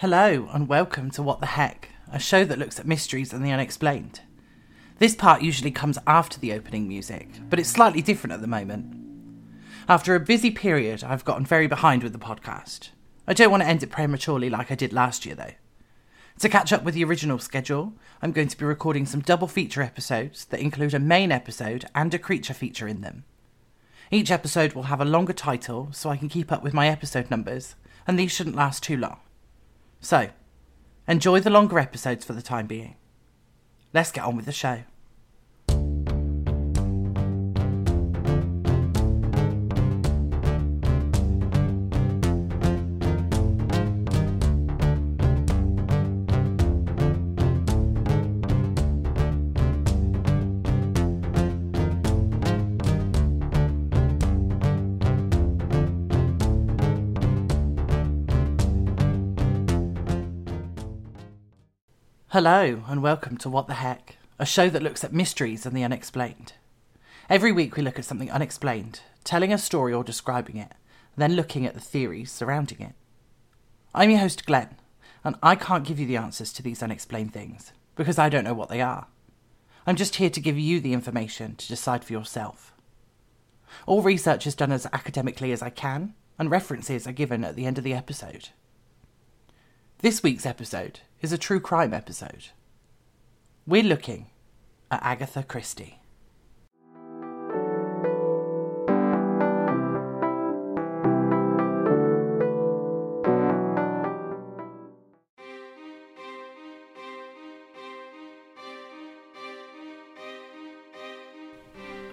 Hello, and welcome to What the Heck, a show that looks at mysteries and the unexplained. This part usually comes after the opening music, but it's slightly different at the moment. After a busy period, I've gotten very behind with the podcast. I don't want to end it prematurely like I did last year, though. To catch up with the original schedule, I'm going to be recording some double feature episodes that include a main episode and a creature feature in them. Each episode will have a longer title so I can keep up with my episode numbers, and these shouldn't last too long. So, enjoy the longer episodes for the time being. Let's get on with the show. Hello, and welcome to What the Heck, a show that looks at mysteries and the unexplained. Every week we look at something unexplained, telling a story or describing it, then looking at the theories surrounding it. I'm your host, Glenn, and I can't give you the answers to these unexplained things, because I don't know what they are. I'm just here to give you the information to decide for yourself. All research is done as academically as I can, and references are given at the end of the episode. This week's episode is a true crime episode. We're looking at Agatha Christie.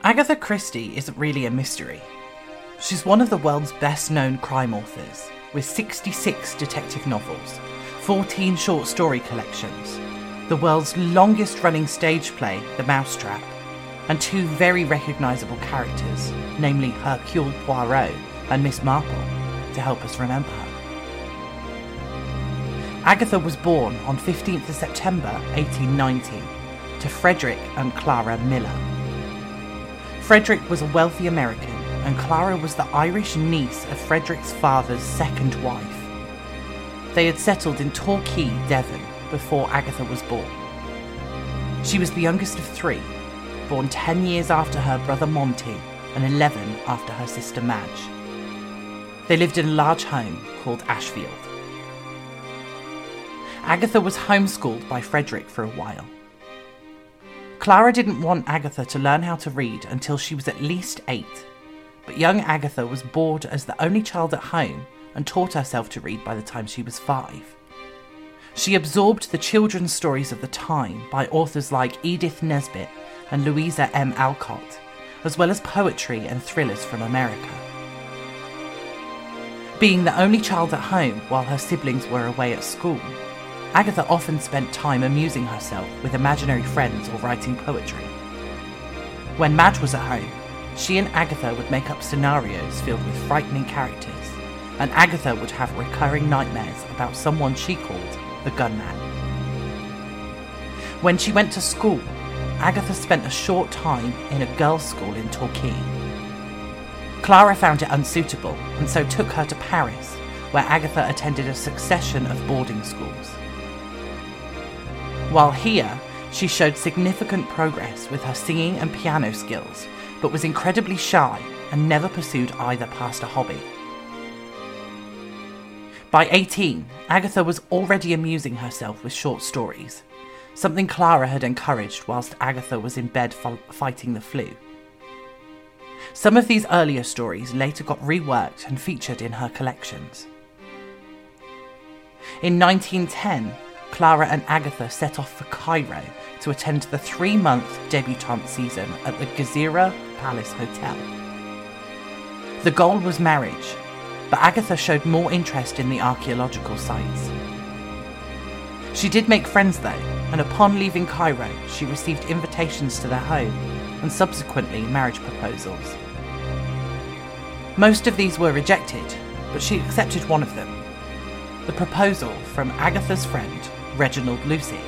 Agatha Christie isn't really a mystery. She's one of the world's best known crime authors, with 66 detective novels 14 short story collections, the world's longest running stage play, The Mousetrap, and two very recognisable characters, namely Hercule Poirot and Miss Marple, to help us remember her. Agatha was born on 15th of September 1890 to Frederick and Clara Miller. Frederick was a wealthy American, and Clara was the Irish niece of Frederick's father's second wife. They had settled in Torquay, Devon, before Agatha was born. She was the youngest of three, born 10 years after her brother Monty and 11 after her sister Madge. They lived in a large home called Ashfield. Agatha was homeschooled by Frederick for a while. Clara didn't want Agatha to learn how to read until she was at least eight, but young Agatha was bored as the only child at home and taught herself to read by the time she was five. She absorbed the children's stories of the time by authors like Edith Nesbit and Louisa M. Alcott, as well as poetry and thrillers from America. Being the only child at home while her siblings were away at school, Agatha often spent time amusing herself with imaginary friends or writing poetry. When Madge was at home, she and Agatha would make up scenarios filled with frightening characters and Agatha would have recurring nightmares about someone she called the gunman. When she went to school, Agatha spent a short time in a girls' school in Torquay. Clara found it unsuitable and so took her to Paris, where Agatha attended a succession of boarding schools. While here, she showed significant progress with her singing and piano skills, but was incredibly shy and never pursued either past a hobby. By 18, Agatha was already amusing herself with short stories, something Clara had encouraged whilst Agatha was in bed fighting the flu. Some of these earlier stories later got reworked and featured in her collections. In 1910, Clara and Agatha set off for Cairo to attend the three month debutante season at the Gezira Palace Hotel. The goal was marriage, but Agatha showed more interest in the archaeological sites. She did make friends though, and upon leaving Cairo, she received invitations to their home and subsequently marriage proposals. Most of these were rejected, but she accepted one of them the proposal from Agatha's friend, Reginald Lucy.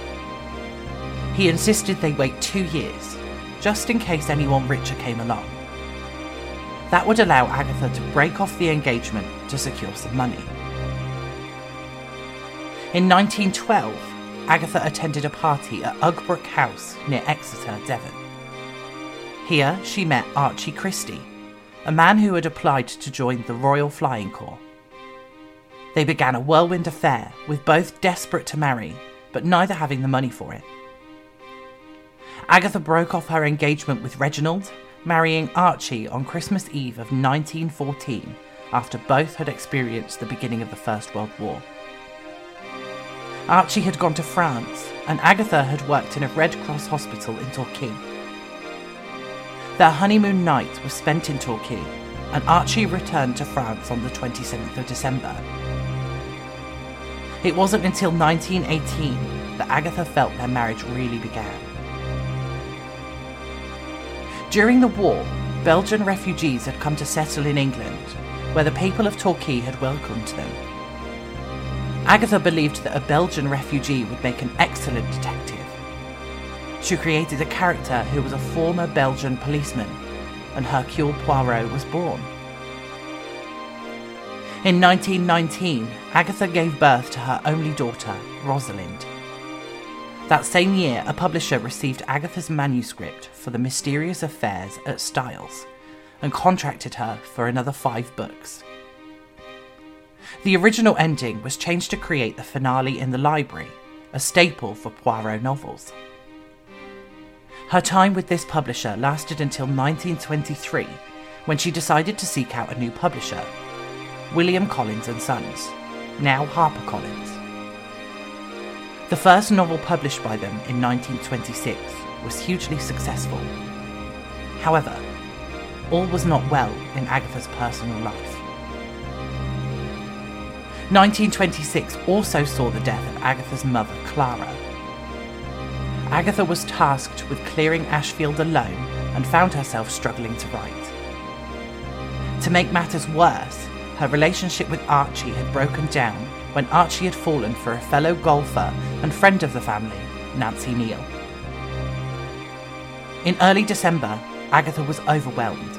He insisted they wait two years, just in case anyone richer came along. That would allow Agatha to break off the engagement to secure some money. In 1912, Agatha attended a party at Ugbrook House near Exeter, Devon. Here, she met Archie Christie, a man who had applied to join the Royal Flying Corps. They began a whirlwind affair, with both desperate to marry, but neither having the money for it. Agatha broke off her engagement with Reginald, marrying Archie on Christmas Eve of 1914 after both had experienced the beginning of the First World War. Archie had gone to France, and Agatha had worked in a Red Cross hospital in Torquay. Their honeymoon night was spent in Torquay, and Archie returned to France on the 27th of December. It wasn't until 1918 that Agatha felt their marriage really began. During the war, Belgian refugees had come to settle in England, where the people of Torquay had welcomed them. Agatha believed that a Belgian refugee would make an excellent detective. She created a character who was a former Belgian policeman, and Hercule Poirot was born. In 1919, Agatha gave birth to her only daughter, Rosalind. That same year, a publisher received Agatha's manuscript for The Mysterious Affairs at Styles and contracted her for another five books. The original ending was changed to create the finale in the library, a staple for Poirot novels. Her time with this publisher lasted until 1923, when she decided to seek out a new publisher, William Collins and Sons, now HarperCollins. The first novel published by them in 1926 was hugely successful. However, all was not well in Agatha's personal life. 1926 also saw the death of Agatha's mother, Clara. Agatha was tasked with clearing Ashfield alone and found herself struggling to write. To make matters worse, her relationship with Archie had broken down when Archie had fallen for a fellow golfer and friend of the family, Nancy Neele. In early December, Agatha was overwhelmed.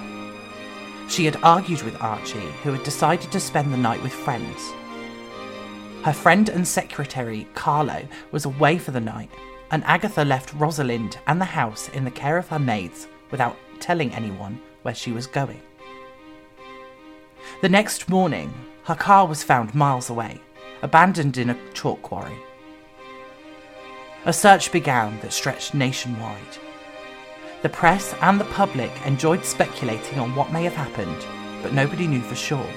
She had argued with Archie, who had decided to spend the night with friends. Her friend and secretary, Carlo, was away for the night, and Agatha left Rosalind and the house in the care of her maids without telling anyone where she was going. The next morning, her car was found miles away, abandoned in a chalk quarry. A search began that stretched nationwide. The press and the public enjoyed speculating on what may have happened, but nobody knew for sure.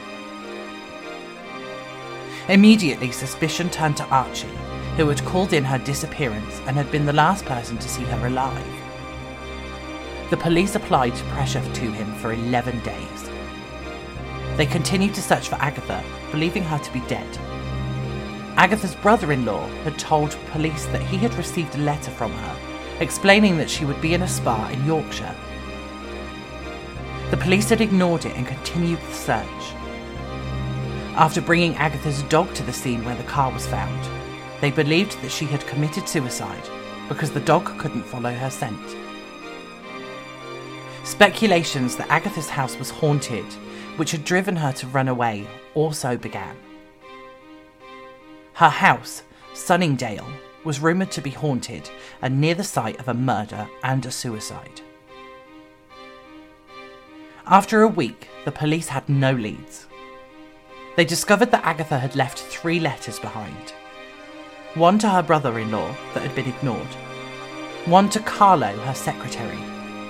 Immediately, suspicion turned to Archie, who had called in her disappearance and had been the last person to see her alive. The police applied pressure to him for 11 days. They continued to search for Agatha, believing her to be dead. Agatha's brother in law had told police that he had received a letter from her explaining that she would be in a spa in Yorkshire. The police had ignored it and continued the search. After bringing Agatha's dog to the scene where the car was found, they believed that she had committed suicide because the dog couldn't follow her scent. Speculations that Agatha's house was haunted, which had driven her to run away, also began. Her house, Sunningdale, was rumoured to be haunted and near the site of a murder and a suicide. After a week, the police had no leads. They discovered that Agatha had left three letters behind one to her brother in law that had been ignored, one to Carlo, her secretary,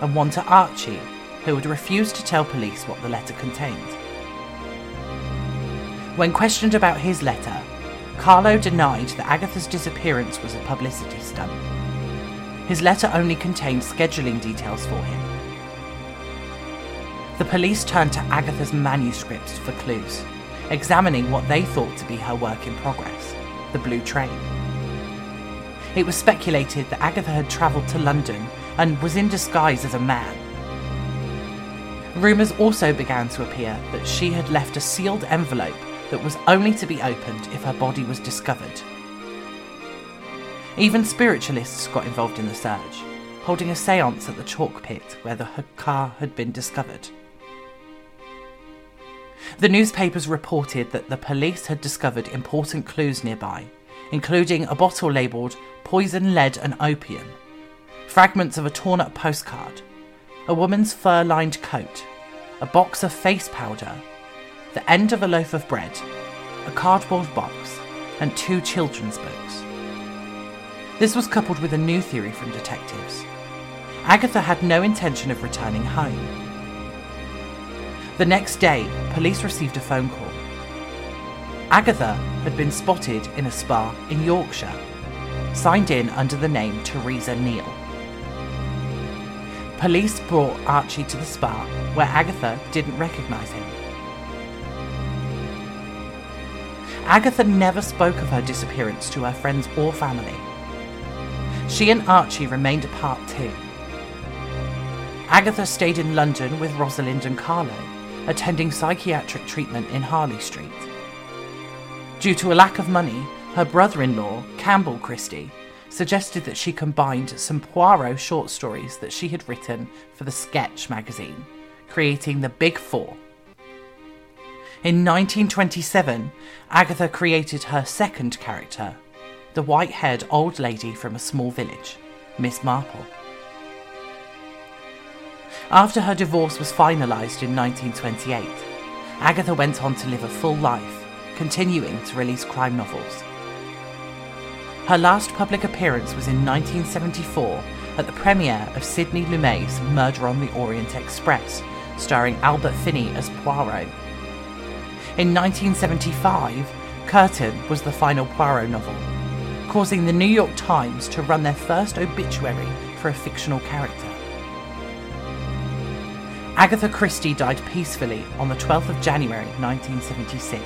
and one to Archie, who had refused to tell police what the letter contained. When questioned about his letter, Carlo denied that Agatha's disappearance was a publicity stunt. His letter only contained scheduling details for him. The police turned to Agatha's manuscripts for clues examining what they thought to be her work in progress, the Blue Train. It was speculated that Agatha had travelled to London and was in disguise as a man. Rumours also began to appear that she had left a sealed envelope that was only to be opened if her body was discovered. Even spiritualists got involved in the search, holding a seance at the chalk pit where the car had been discovered. The newspapers reported that the police had discovered important clues nearby, including a bottle labelled poison, lead, and opium, fragments of a torn up postcard, a woman's fur lined coat, a box of face powder, the end of a loaf of bread, a cardboard box, and two children's books. This was coupled with a new theory from detectives. Agatha had no intention of returning home. The next day, police received a phone call. Agatha had been spotted in a spa in Yorkshire, signed in under the name Teresa Neele. Police brought Archie to the spa, where Agatha didn't recognise him. Agatha never spoke of her disappearance to her friends or family. She and Archie remained apart too. Agatha stayed in London with Rosalind and Carlo, attending psychiatric treatment in Harley Street. Due to a lack of money, her brother in law, Campbell Christie, suggested that she combined some Poirot short stories that she had written for the Sketch magazine, creating the Big Four in 1927, Agatha created her second character, the white haired old lady from a small village, Miss Marple. After her divorce was finalised in 1928, Agatha went on to live a full life, continuing to release crime novels. Her last public appearance was in 1974 at the premiere of Sidney Lumet's Murder on the Orient Express, starring Albert Finney as Poirot in 1975, Curtain was the final Poirot novel, causing the New York Times to run their first obituary for a fictional character. Agatha Christie died peacefully on the 12th of January 1976,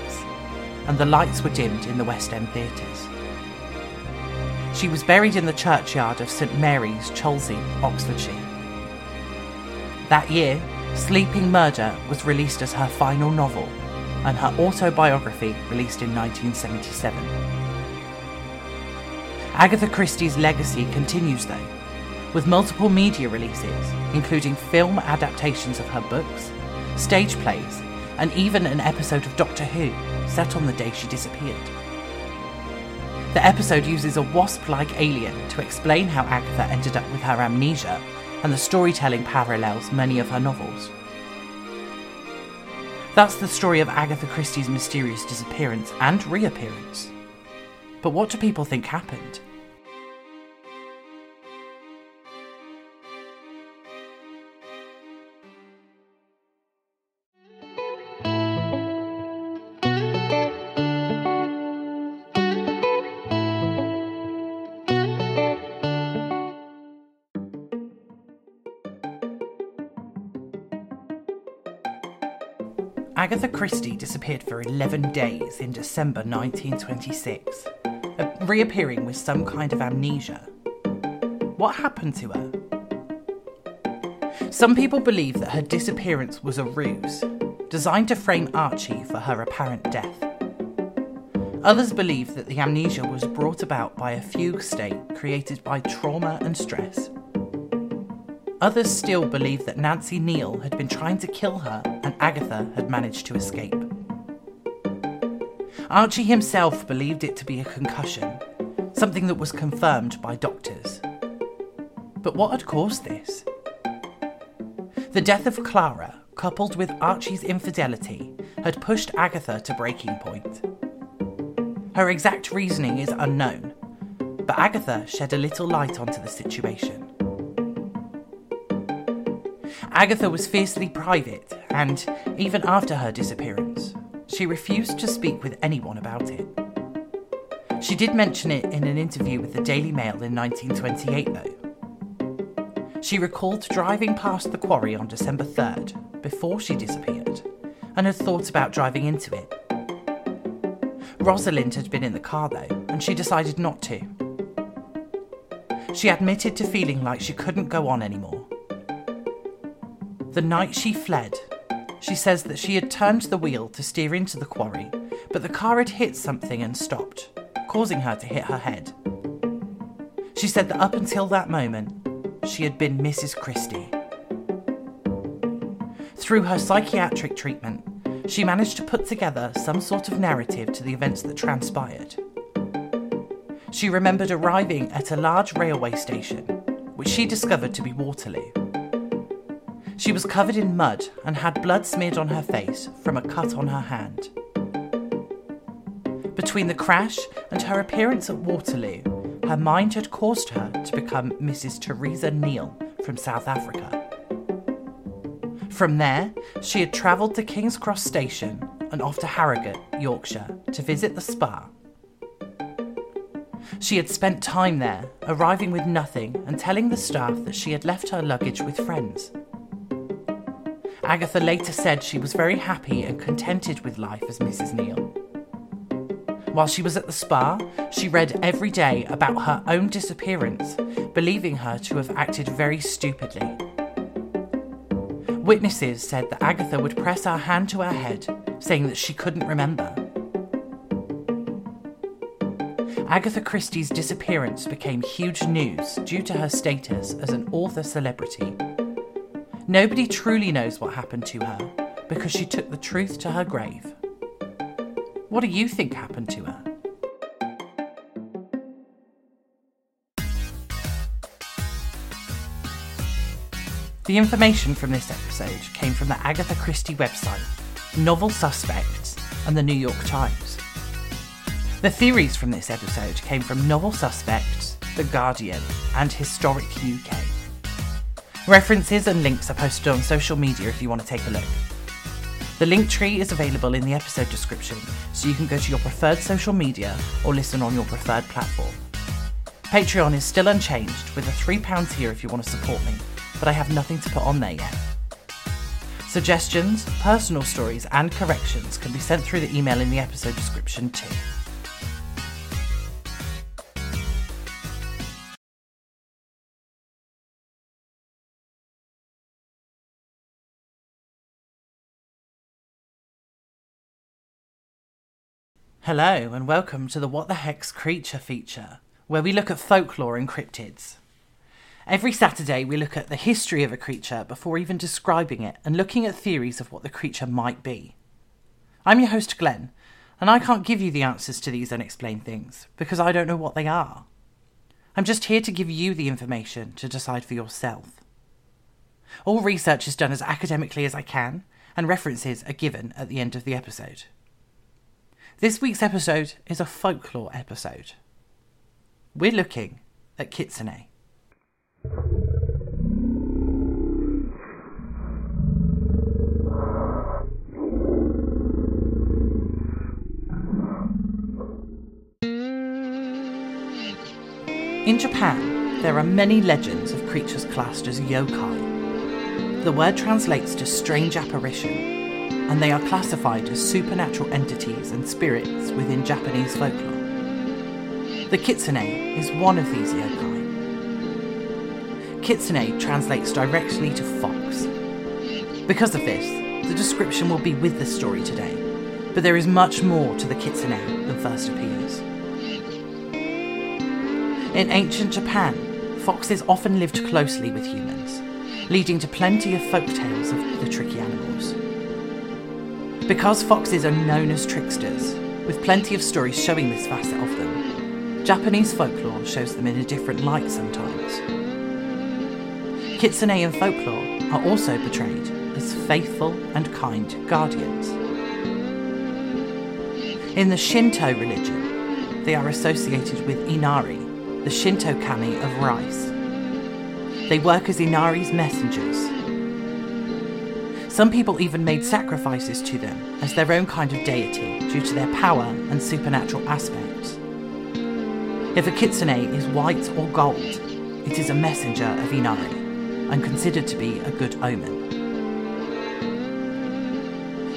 and the lights were dimmed in the West End theatres. She was buried in the churchyard of St Mary's, Cholsey, Oxfordshire. That year, Sleeping Murder was released as her final novel and her autobiography released in 1977. Agatha Christie's legacy continues though, with multiple media releases, including film adaptations of her books, stage plays, and even an episode of Doctor Who set on the day she disappeared. The episode uses a wasp like alien to explain how Agatha ended up with her amnesia, and the storytelling parallels many of her novels. That's the story of Agatha Christie's mysterious disappearance and reappearance. But what do people think happened? Agatha Christie disappeared for 11 days in December 1926, uh, reappearing with some kind of amnesia. What happened to her? Some people believe that her disappearance was a ruse, designed to frame Archie for her apparent death. Others believe that the amnesia was brought about by a fugue state created by trauma and stress. Others still believe that Nancy Neele had been trying to kill her and Agatha had managed to escape. Archie himself believed it to be a concussion, something that was confirmed by doctors. But what had caused this? The death of Clara, coupled with Archie's infidelity, had pushed Agatha to breaking point. Her exact reasoning is unknown, but Agatha shed a little light onto the situation. Agatha was fiercely private, and even after her disappearance, she refused to speak with anyone about it. She did mention it in an interview with the Daily Mail in 1928, though. She recalled driving past the quarry on December 3rd, before she disappeared, and had thought about driving into it. Rosalind had been in the car, though, and she decided not to. She admitted to feeling like she couldn't go on anymore the night she fled, she says that she had turned the wheel to steer into the quarry, but the car had hit something and stopped, causing her to hit her head. She said that up until that moment, she had been Mrs. Christie. Through her psychiatric treatment, she managed to put together some sort of narrative to the events that transpired. she remembered arriving at a large railway station, which she discovered to be Waterloo. She was covered in mud and had blood smeared on her face from a cut on her hand. Between the crash and her appearance at Waterloo, her mind had caused her to become Mrs. Teresa Neele from South Africa. From there, she had travelled to King's Cross Station and off to Harrogate, Yorkshire, to visit the spa. She had spent time there, arriving with nothing and telling the staff that she had left her luggage with friends. Agatha later said she was very happy and contented with life as Mrs. Neele. While she was at the spa, she read every day about her own disappearance, believing her to have acted very stupidly. Witnesses said that Agatha would press her hand to her head, saying that she couldn't remember. Agatha Christie's disappearance became huge news due to her status as an author celebrity. Nobody truly knows what happened to her because she took the truth to her grave. What do you think happened to her? The information from this episode came from the Agatha Christie website, Novel Suspects, and the New York Times. The theories from this episode came from Novel Suspects, The Guardian, and Historic UK. References and links are posted on social media if you want to take a look. The link tree is available in the episode description, so you can go to your preferred social media or listen on your preferred platform. Patreon is still unchanged, with a £3 tier if you want to support me, but I have nothing to put on there yet. Suggestions, personal stories, and corrections can be sent through the email in the episode description too. Hello, and welcome to the What the Heck's Creature feature, where we look at folklore and cryptids. Every Saturday, we look at the history of a creature before even describing it and looking at theories of what the creature might be. I'm your host, Glenn, and I can't give you the answers to these unexplained things because I don't know what they are. I'm just here to give you the information to decide for yourself. All research is done as academically as I can, and references are given at the end of the episode. This week's episode is a folklore episode. We're looking at Kitsune. In Japan, there are many legends of creatures classed as yokai. The word translates to strange apparition and they are classified as supernatural entities and spirits within Japanese folklore. The kitsune is one of these yokai. Kitsune translates directly to fox. Because of this, the description will be with the story today, but there is much more to the kitsune than first appears. In ancient Japan, foxes often lived closely with humans, leading to plenty of folk tales of the tricky animals. Because foxes are known as tricksters, with plenty of stories showing this facet of them, Japanese folklore shows them in a different light sometimes. Kitsune in folklore are also portrayed as faithful and kind guardians. In the Shinto religion, they are associated with Inari, the Shinto kami of rice. They work as Inari's messengers some people even made sacrifices to them as their own kind of deity due to their power and supernatural aspects. If a kitsune is white or gold, it is a messenger of Inari and considered to be a good omen.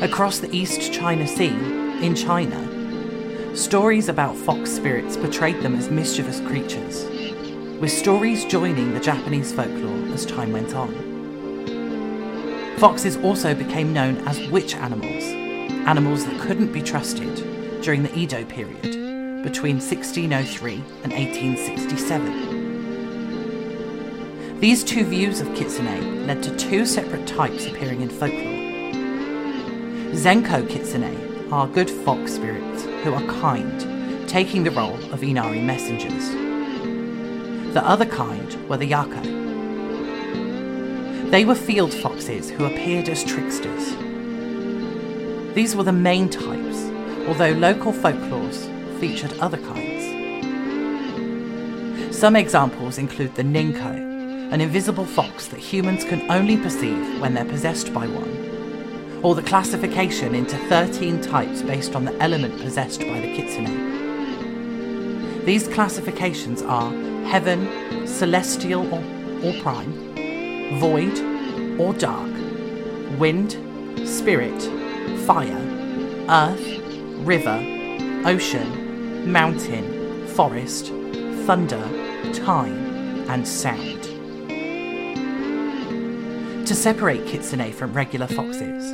Across the East China Sea, in China, stories about fox spirits portrayed them as mischievous creatures, with stories joining the Japanese folklore as time went on. Foxes also became known as witch animals, animals that couldn't be trusted during the Edo period between 1603 and 1867. These two views of kitsune led to two separate types appearing in folklore. Zenko kitsune are good fox spirits who are kind, taking the role of Inari messengers. The other kind were the Yako. They were field foxes who appeared as tricksters. These were the main types, although local folklores featured other kinds. Some examples include the Ninko, an invisible fox that humans can only perceive when they're possessed by one, or the classification into 13 types based on the element possessed by the kitsune. These classifications are heaven, celestial or, or prime, void or dark, wind, spirit, fire, earth, river, ocean, mountain, forest, thunder, time, and sound. To separate kitsune from regular foxes,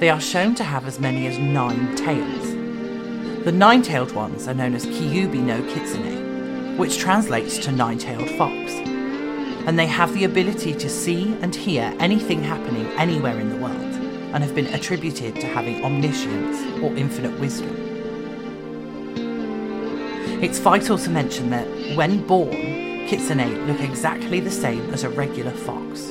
they are shown to have as many as nine tails. The nine tailed ones are known as Kyubi no Kitsune, which translates to nine tailed fox, and they have the ability to see and hear anything happening anywhere in the world and have been attributed to having omniscience or infinite wisdom. It's vital to mention that when born, kitsune look exactly the same as a regular fox.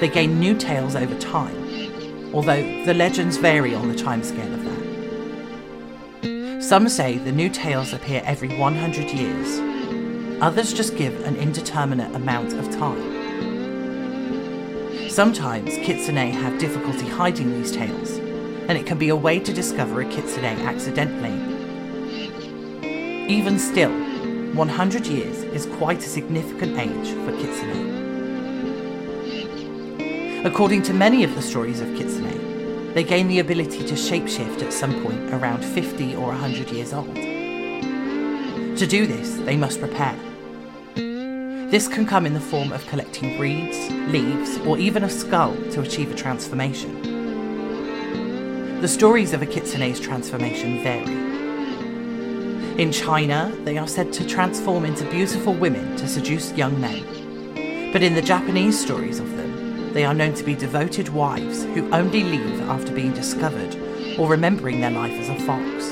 They gain new tails over time, although the legends vary on the timescale of that. Some say the new tails appear every 100 years, others just give an indeterminate amount of time. Sometimes kitsune have difficulty hiding these tails, and it can be a way to discover a kitsune accidentally. Even still, 100 years is quite a significant age for kitsune. According to many of the stories of kitsune, they gain the ability to shapeshift at some point around 50 or 100 years old. To do this, they must prepare. This can come in the form of collecting reeds, leaves, or even a skull to achieve a transformation. The stories of a kitsune's transformation vary. In China, they are said to transform into beautiful women to seduce young men. But in the Japanese stories of them, they are known to be devoted wives who only leave after being discovered or remembering their life as a fox.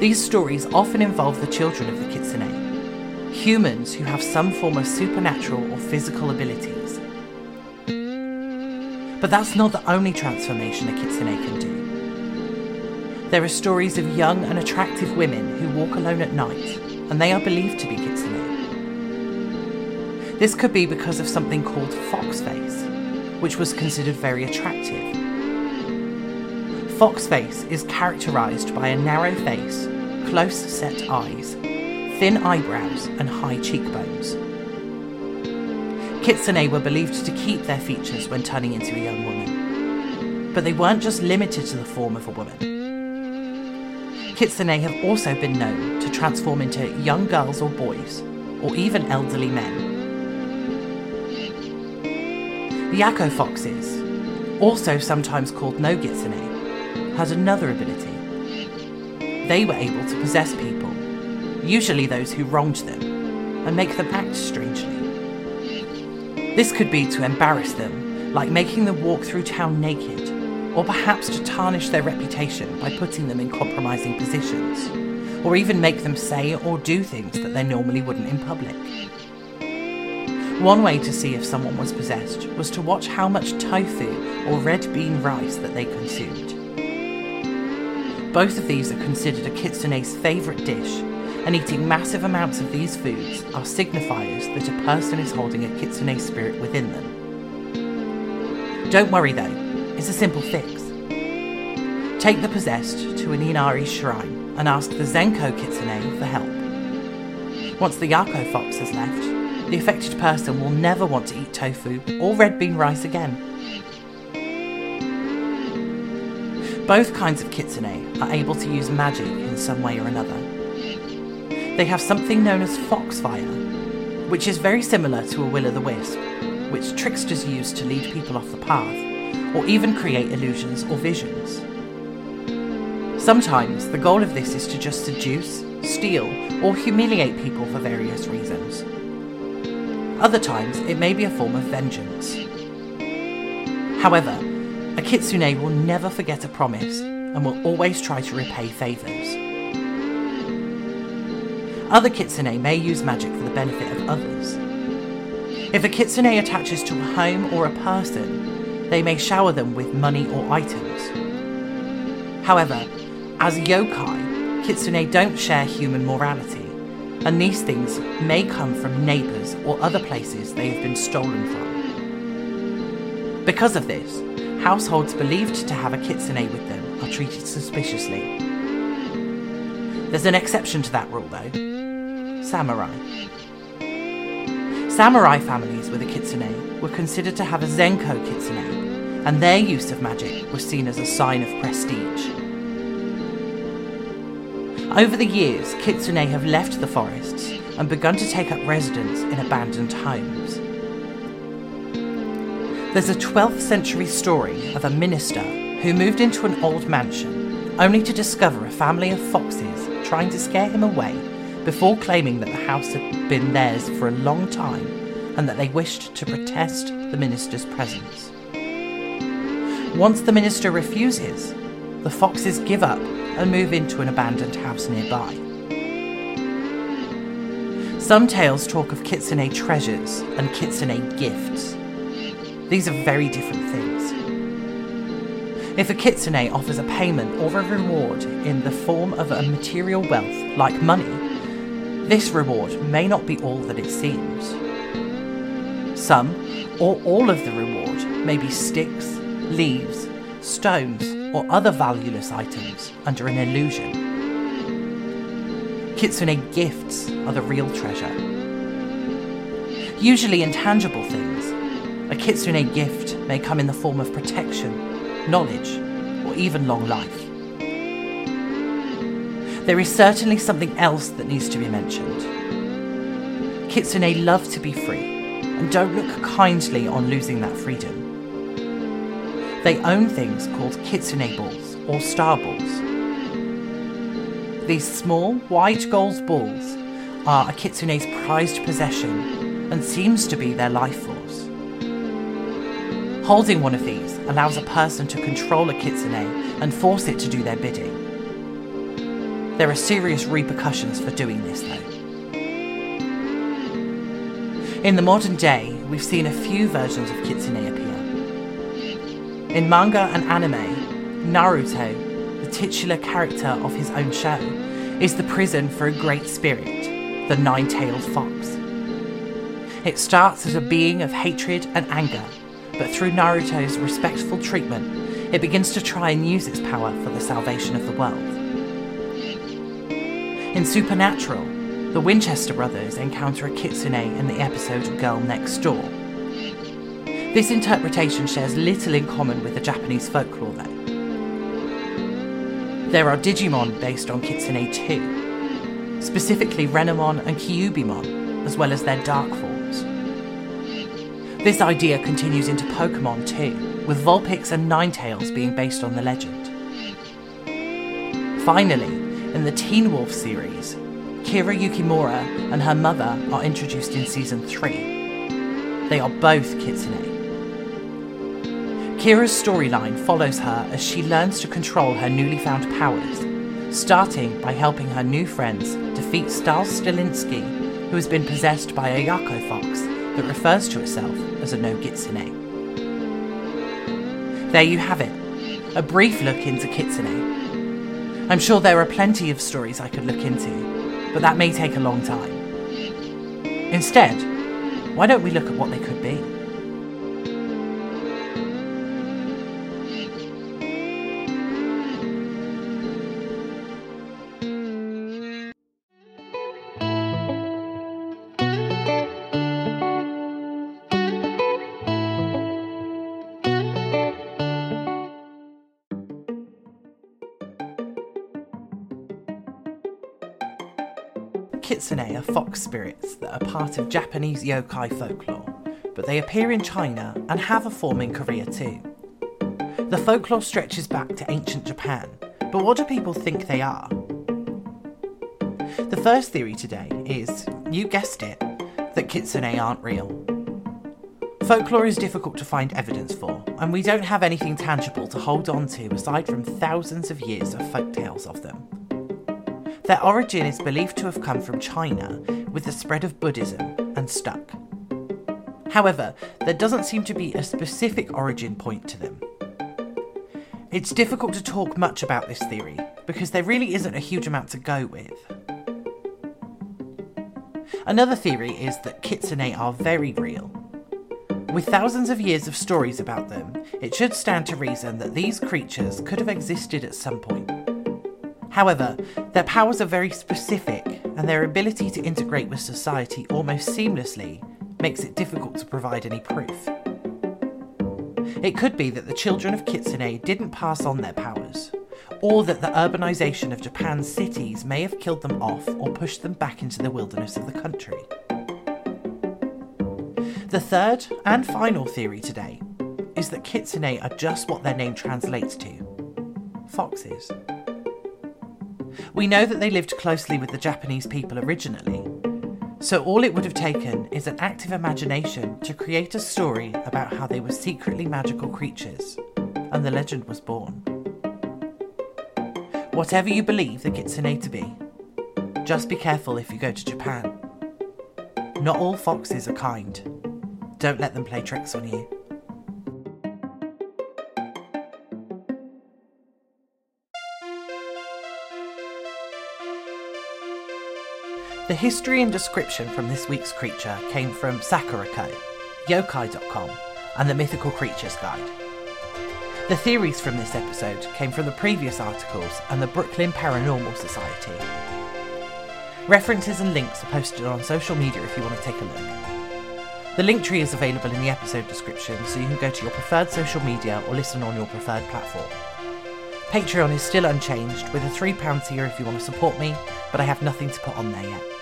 These stories often involve the children of the kitsune, humans who have some form of supernatural or physical abilities. But that's not the only transformation a kitsune can do. There are stories of young and attractive women who walk alone at night, and they are believed to be kitsune. This could be because of something called fox face, which was considered very attractive. Fox face is characterized by a narrow face, close set eyes, thin eyebrows, and high cheekbones. Kitsune were believed to keep their features when turning into a young woman, but they weren't just limited to the form of a woman. Kitsune have also been known to transform into young girls or boys, or even elderly men. The Yako foxes, also sometimes called no Gitsune, had another ability. They were able to possess people, usually those who wronged them, and make them act strangely. This could be to embarrass them, like making them walk through town naked, or perhaps to tarnish their reputation by putting them in compromising positions, or even make them say or do things that they normally wouldn't in public. One way to see if someone was possessed was to watch how much tofu or red bean rice that they consumed. Both of these are considered a kitsune's favourite dish, and eating massive amounts of these foods are signifiers that a person is holding a kitsune spirit within them. Don't worry though, it's a simple fix. Take the possessed to an Inari shrine and ask the Zenko kitsune for help. Once the Yako fox has left, the affected person will never want to eat tofu or red bean rice again. Both kinds of kitsune are able to use magic in some way or another. They have something known as foxfire, which is very similar to a will o' the wisp, which tricksters use to lead people off the path, or even create illusions or visions. Sometimes the goal of this is to just seduce, steal, or humiliate people for various reasons. Other times, it may be a form of vengeance. However, a kitsune will never forget a promise and will always try to repay favours. Other kitsune may use magic for the benefit of others. If a kitsune attaches to a home or a person, they may shower them with money or items. However, as yokai, kitsune don't share human morality, and these things may come from neighbours or other places they have been stolen from. Because of this, households believed to have a kitsune with them are treated suspiciously. There's an exception to that rule though samurai. Samurai families with a kitsune were considered to have a Zenko kitsune, and their use of magic was seen as a sign of prestige. Over the years, kitsune have left the forests and begun to take up residence in abandoned homes. There's a 12th century story of a minister who moved into an old mansion only to discover a family of foxes trying to scare him away before claiming that the house had been theirs for a long time and that they wished to protest the minister's presence. Once the minister refuses, the foxes give up and move into an abandoned house nearby. Some tales talk of kitsune treasures and kitsune gifts. These are very different things. If a kitsune offers a payment or a reward in the form of a material wealth like money, this reward may not be all that it seems. Some or all of the reward may be sticks, leaves, stones, or other valueless items under an illusion. Kitsune gifts are the real treasure. Usually intangible things, a kitsune gift may come in the form of protection, knowledge, or even long life. There is certainly something else that needs to be mentioned. Kitsune love to be free and don't look kindly on losing that freedom. They own things called kitsune balls or star balls. These small, white gold balls are a kitsune's prized possession and seems to be their life force. Holding one of these allows a person to control a kitsune and force it to do their bidding. There are serious repercussions for doing this, though. In the modern day, we've seen a few versions of kitsune appear. In manga and anime, Naruto, the titular character of his own show, is the prison for a great spirit, the nine tailed fox. It starts as a being of hatred and anger, but through Naruto's respectful treatment, it begins to try and use its power for the salvation of the world. In Supernatural, the Winchester brothers encounter a kitsune in the episode Girl Next Door. This interpretation shares little in common with the Japanese folklore, though. There are Digimon based on Kitsune too, specifically Renamon and Kyubimon, as well as their dark forms. This idea continues into Pokemon too, with Vulpix and Ninetales being based on the legend. Finally, in the Teen Wolf series, Kira Yukimura and her mother are introduced in season 3. They are both Kitsune. Kira's storyline follows her as she learns to control her newly found powers, starting by helping her new friends defeat Stiles Stilinski, who has been possessed by a Yako fox that refers to itself as a no Kitsune. There you have it, a brief look into Kitsune. I'm sure there are plenty of stories I could look into, but that may take a long time. Instead, why don't we look at what they could be? Spirits that are part of Japanese yokai folklore, but they appear in China and have a form in Korea too. The folklore stretches back to ancient Japan, but what do people think they are? The first theory today is, you guessed it, that kitsune aren't real. Folklore is difficult to find evidence for, and we don't have anything tangible to hold on to aside from thousands of years of folk tales of them. Their origin is believed to have come from China with the spread of Buddhism and stuck. However, there doesn't seem to be a specific origin point to them. It's difficult to talk much about this theory because there really isn't a huge amount to go with. Another theory is that kitsune are very real. With thousands of years of stories about them, it should stand to reason that these creatures could have existed at some point. However, their powers are very specific, and their ability to integrate with society almost seamlessly makes it difficult to provide any proof. It could be that the children of Kitsune didn't pass on their powers, or that the urbanisation of Japan's cities may have killed them off or pushed them back into the wilderness of the country. The third and final theory today is that Kitsune are just what their name translates to foxes. We know that they lived closely with the Japanese people originally, so all it would have taken is an active imagination to create a story about how they were secretly magical creatures, and the legend was born. Whatever you believe the kitsune to be, just be careful if you go to Japan. Not all foxes are kind. Don't let them play tricks on you. The history and description from this week's creature came from Sakuraco, yokai.com, and the Mythical Creatures Guide. The theories from this episode came from the previous articles and the Brooklyn Paranormal Society. References and links are posted on social media if you want to take a look. The link tree is available in the episode description, so you can go to your preferred social media or listen on your preferred platform. Patreon is still unchanged, with a £3 tier if you want to support me, but I have nothing to put on there yet.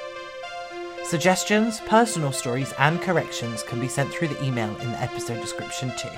Suggestions, personal stories, and corrections can be sent through the email in the episode description too.